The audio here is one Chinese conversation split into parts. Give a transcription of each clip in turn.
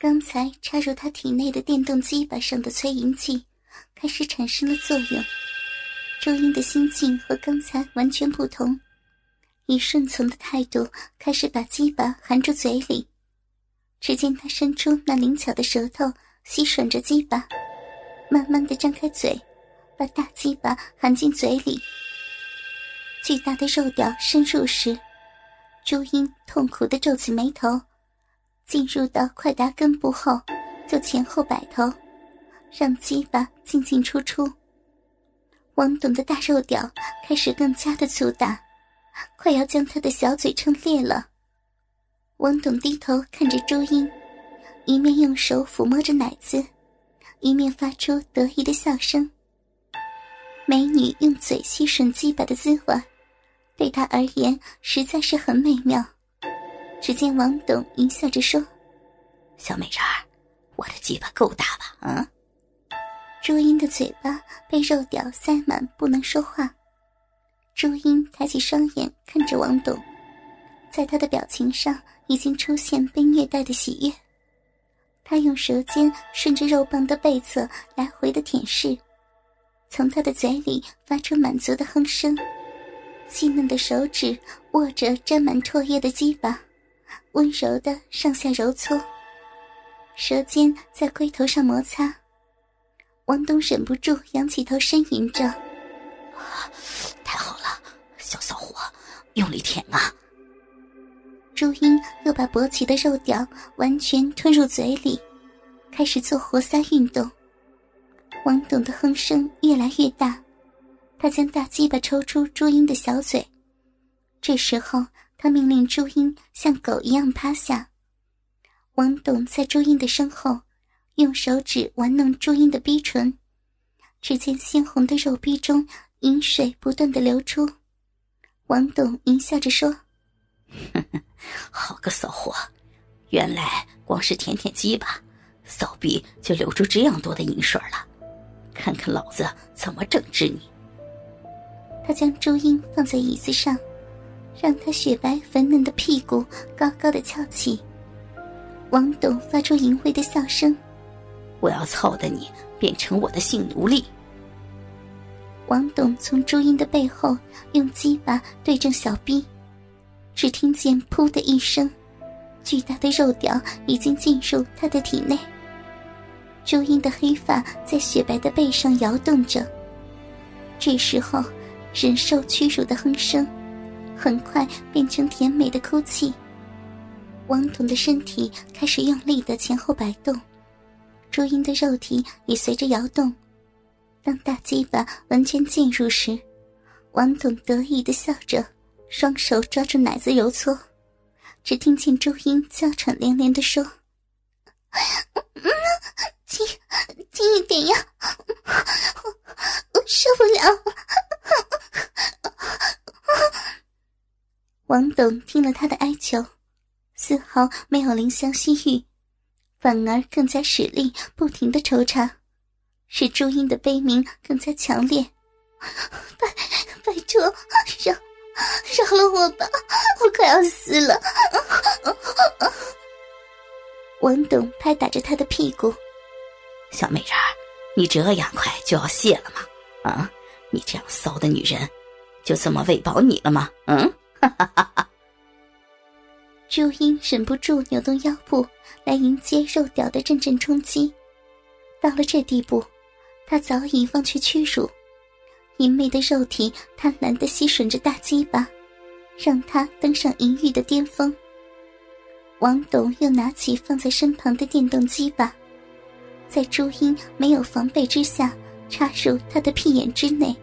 刚才插入他体内的电动鸡巴上的催淫剂开始产生了作用。周英的心境和刚才完全不同，以顺从的态度开始把鸡巴含住嘴里。只见他伸出那灵巧的舌头，吸吮着鸡巴，慢慢的张开嘴，把大鸡巴含进嘴里。巨大的肉屌深入时，朱茵痛苦的皱起眉头，进入到快达根部后，就前后摆头，让鸡巴进进出出。王董的大肉屌开始更加的粗大，快要将他的小嘴撑裂了。王董低头看着朱茵，一面用手抚摸着奶子，一面发出得意的笑声。美女用嘴吸吮鸡巴的滋味，对他而言实在是很美妙。只见王董淫笑着说：“小美人儿，我的鸡巴够大吧？嗯。”朱茵的嘴巴被肉屌塞满，不能说话。朱茵抬起双眼看着王董，在他的表情上已经出现被虐待的喜悦。他用舌尖顺着肉棒的背侧来回的舔舐，从他的嘴里发出满足的哼声。细嫩的手指握着沾满唾液的鸡巴，温柔的上下揉搓，舌尖在龟头上摩擦。王东忍不住仰起头呻吟着：“太好了，小骚货，用力舔啊！”朱茵又把勃起的肉屌完全吞入嘴里，开始做活塞运动。王董的哼声越来越大，他将大鸡巴抽出朱茵的小嘴。这时候，他命令朱茵像狗一样趴下。王董在朱茵的身后。用手指玩弄朱茵的逼唇，只见鲜红的肉壁中饮水不断的流出。王董淫笑着说：“好个骚货，原来光是舔舔鸡巴，骚逼就流出这样多的饮水了。看看老子怎么整治你！”他将朱茵放在椅子上，让他雪白粉嫩的屁股高高的翘起。王董发出淫秽的笑声。我要操的你变成我的性奴隶！王董从朱茵的背后用鸡巴对正小逼，只听见“噗”的一声，巨大的肉屌已经进入他的体内。朱茵的黑发在雪白的背上摇动着。这时候，忍受屈辱的哼声，很快变成甜美的哭泣。王董的身体开始用力的前后摆动。朱茵的肉体也随着摇动。当大鸡巴完全进入时，王董得意的笑着，双手抓住奶子揉搓。只听见朱茵娇喘连连的说：“轻轻一点呀，我受不了。”王董听了他的哀求，丝毫没有怜香惜玉。反而更加使力，不停的抽插，使朱茵的悲鸣更加强烈。拜拜托，饶饶了我吧，我快要死了！王董拍打着他的屁股：“小美人儿，你这样快就要谢了吗？啊，你这样骚的女人，就这么喂饱你了吗？嗯，哈哈哈哈。”朱茵忍不住扭动腰部来迎接肉屌的阵阵冲击，到了这地步，她早已忘却屈辱，淫媚的肉体贪婪的吸吮着大鸡巴，让她登上淫欲的巅峰。王董又拿起放在身旁的电动鸡巴，在朱茵没有防备之下插入他的屁眼之内。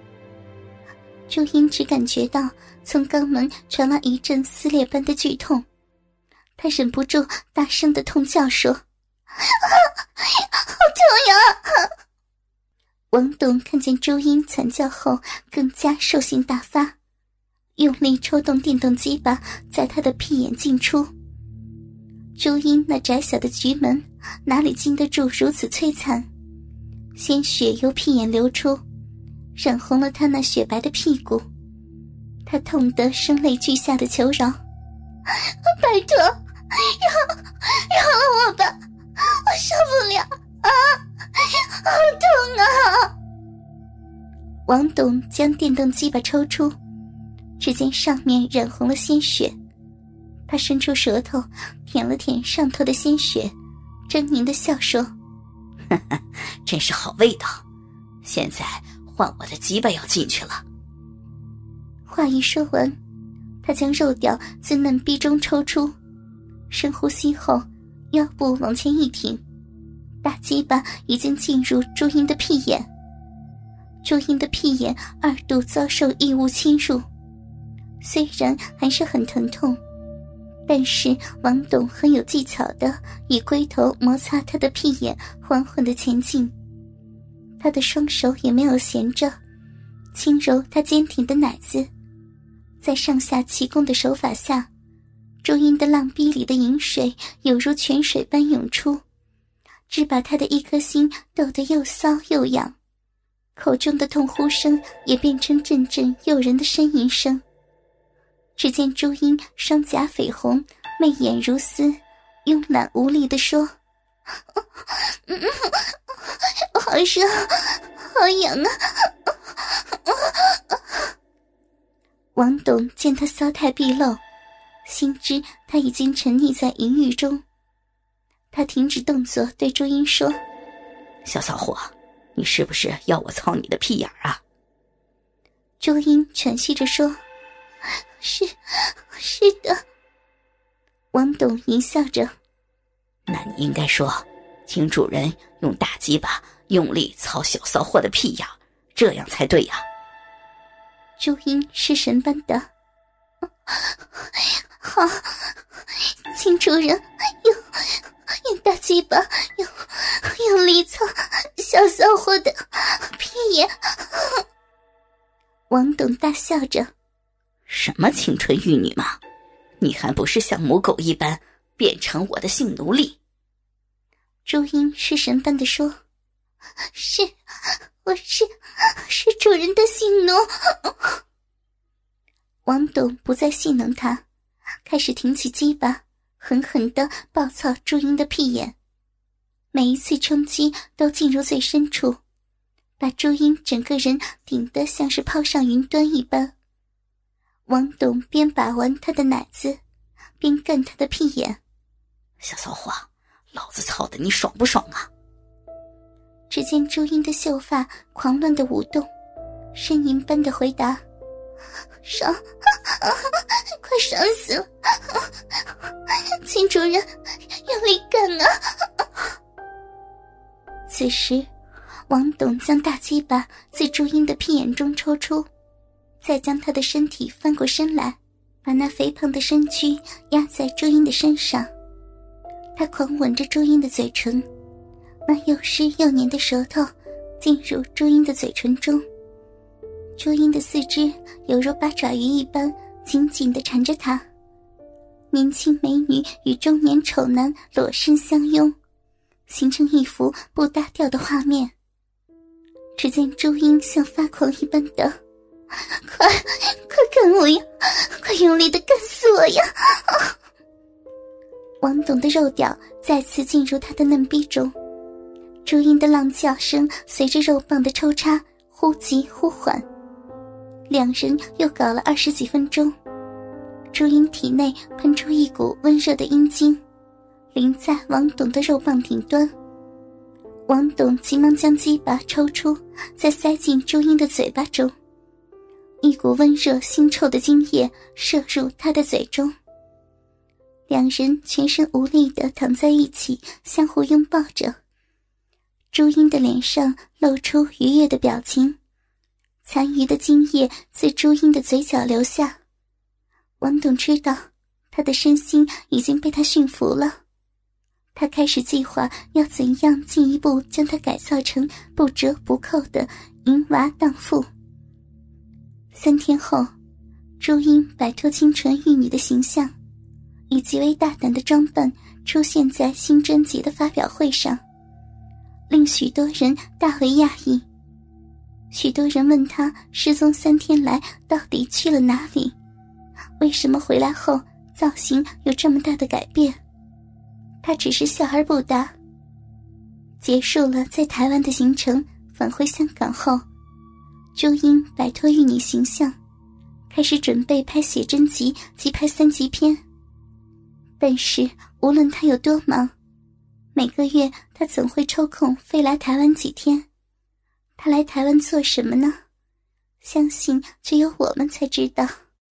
朱茵只感觉到从肛门传来一阵撕裂般的剧痛。她忍不住大声的痛叫说：“啊好痛呀！”王董看见朱茵惨叫后，更加兽性大发，用力抽动电动鸡巴，在他的屁眼进出。朱茵那窄小的局门哪里经得住如此摧残？鲜血由屁眼流出，染红了他那雪白的屁股，他痛得声泪俱下的求饶：“拜托，饶饶了我吧，我受不了啊，好痛啊！”王董将电动鸡巴抽出，只见上面染红了鲜血，他伸出舌头舔了舔上头的鲜血，狰狞的笑说：“真是好味道，现在。”换我的鸡巴要进去了。”话一说完，他将肉屌自嫩逼中抽出，深呼吸后，腰部往前一挺，大鸡巴已经进入朱茵的屁眼。朱茵的屁眼二度遭受异物侵入，虽然还是很疼痛。但是王董很有技巧的以龟头摩擦他的屁眼，缓缓的前进。他的双手也没有闲着，轻揉他坚挺的奶子，在上下齐攻的手法下，朱茵的浪逼里的饮水犹如泉水般涌出，只把他的一颗心逗得又骚又痒，口中的痛呼声也变成阵阵诱人的呻吟声。只见朱茵双颊绯红，媚眼如丝，慵懒无力地说：“ 好热，好痒啊！”王董见他骚态毕露，心知他已经沉溺在淫欲中，他停止动作，对朱茵说：“小骚货，你是不是要我操你的屁眼啊？”朱茵喘息着说。是，是的。王董淫笑着。那你应该说，请主人用大鸡巴用力操小骚货的屁眼，这样才对呀。朱茵是神般的。好，请主人用用大鸡巴用用力操小骚货的屁眼。王董大笑着。什么青春玉女嘛，你还不是像母狗一般变成我的性奴隶？朱茵失神般的说：“是，我是是主人的性奴。”王董不再戏弄他，开始挺起鸡巴，狠狠的暴操朱茵的屁眼，每一次冲击都进入最深处，把朱茵整个人顶得像是抛上云端一般。王董边把玩他的奶子，边干他的屁眼。小骚货，老子操的你爽不爽啊？只见朱茵的秀发狂乱的舞动，呻吟般的回答：“爽，快爽死了！请主人用力干啊！”此时，王董将大鸡巴自朱茵的屁眼中抽出。再将她的身体翻过身来，把那肥胖的身躯压在朱茵的身上。他狂吻着朱茵的嘴唇，那又湿又黏的舌头进入朱茵的嘴唇中。朱茵的四肢犹如八爪鱼一般紧紧地缠着他。年轻美女与中年丑男裸身相拥，形成一幅不搭调的画面。只见朱茵像发狂一般的。快，快干我呀！快用力的干死我呀！王董的肉屌再次进入他的嫩逼中，朱茵的浪叫声随着肉棒的抽插忽急忽缓。两人又搞了二十几分钟，朱茵体内喷出一股温热的阴茎，淋在王董的肉棒顶端。王董急忙将鸡巴抽出，再塞进朱茵的嘴巴中。一股温热腥臭的精液射入他的嘴中，两人全身无力的躺在一起，相互拥抱着。朱茵的脸上露出愉悦的表情，残余的精液自朱茵的嘴角流下。王董知道他的身心已经被他驯服了，他开始计划要怎样进一步将他改造成不折不扣的淫娃荡妇。三天后，朱茵摆脱清纯玉女的形象，以极为大胆的装扮出现在新专辑的发表会上，令许多人大为讶异。许多人问他失踪三天来到底去了哪里，为什么回来后造型有这么大的改变？他只是笑而不答。结束了在台湾的行程，返回香港后。朱茵摆脱玉女形象，开始准备拍写真集及拍三级片。但是无论她有多忙，每个月他总会抽空飞来台湾几天？他来台湾做什么呢？相信只有我们才知道。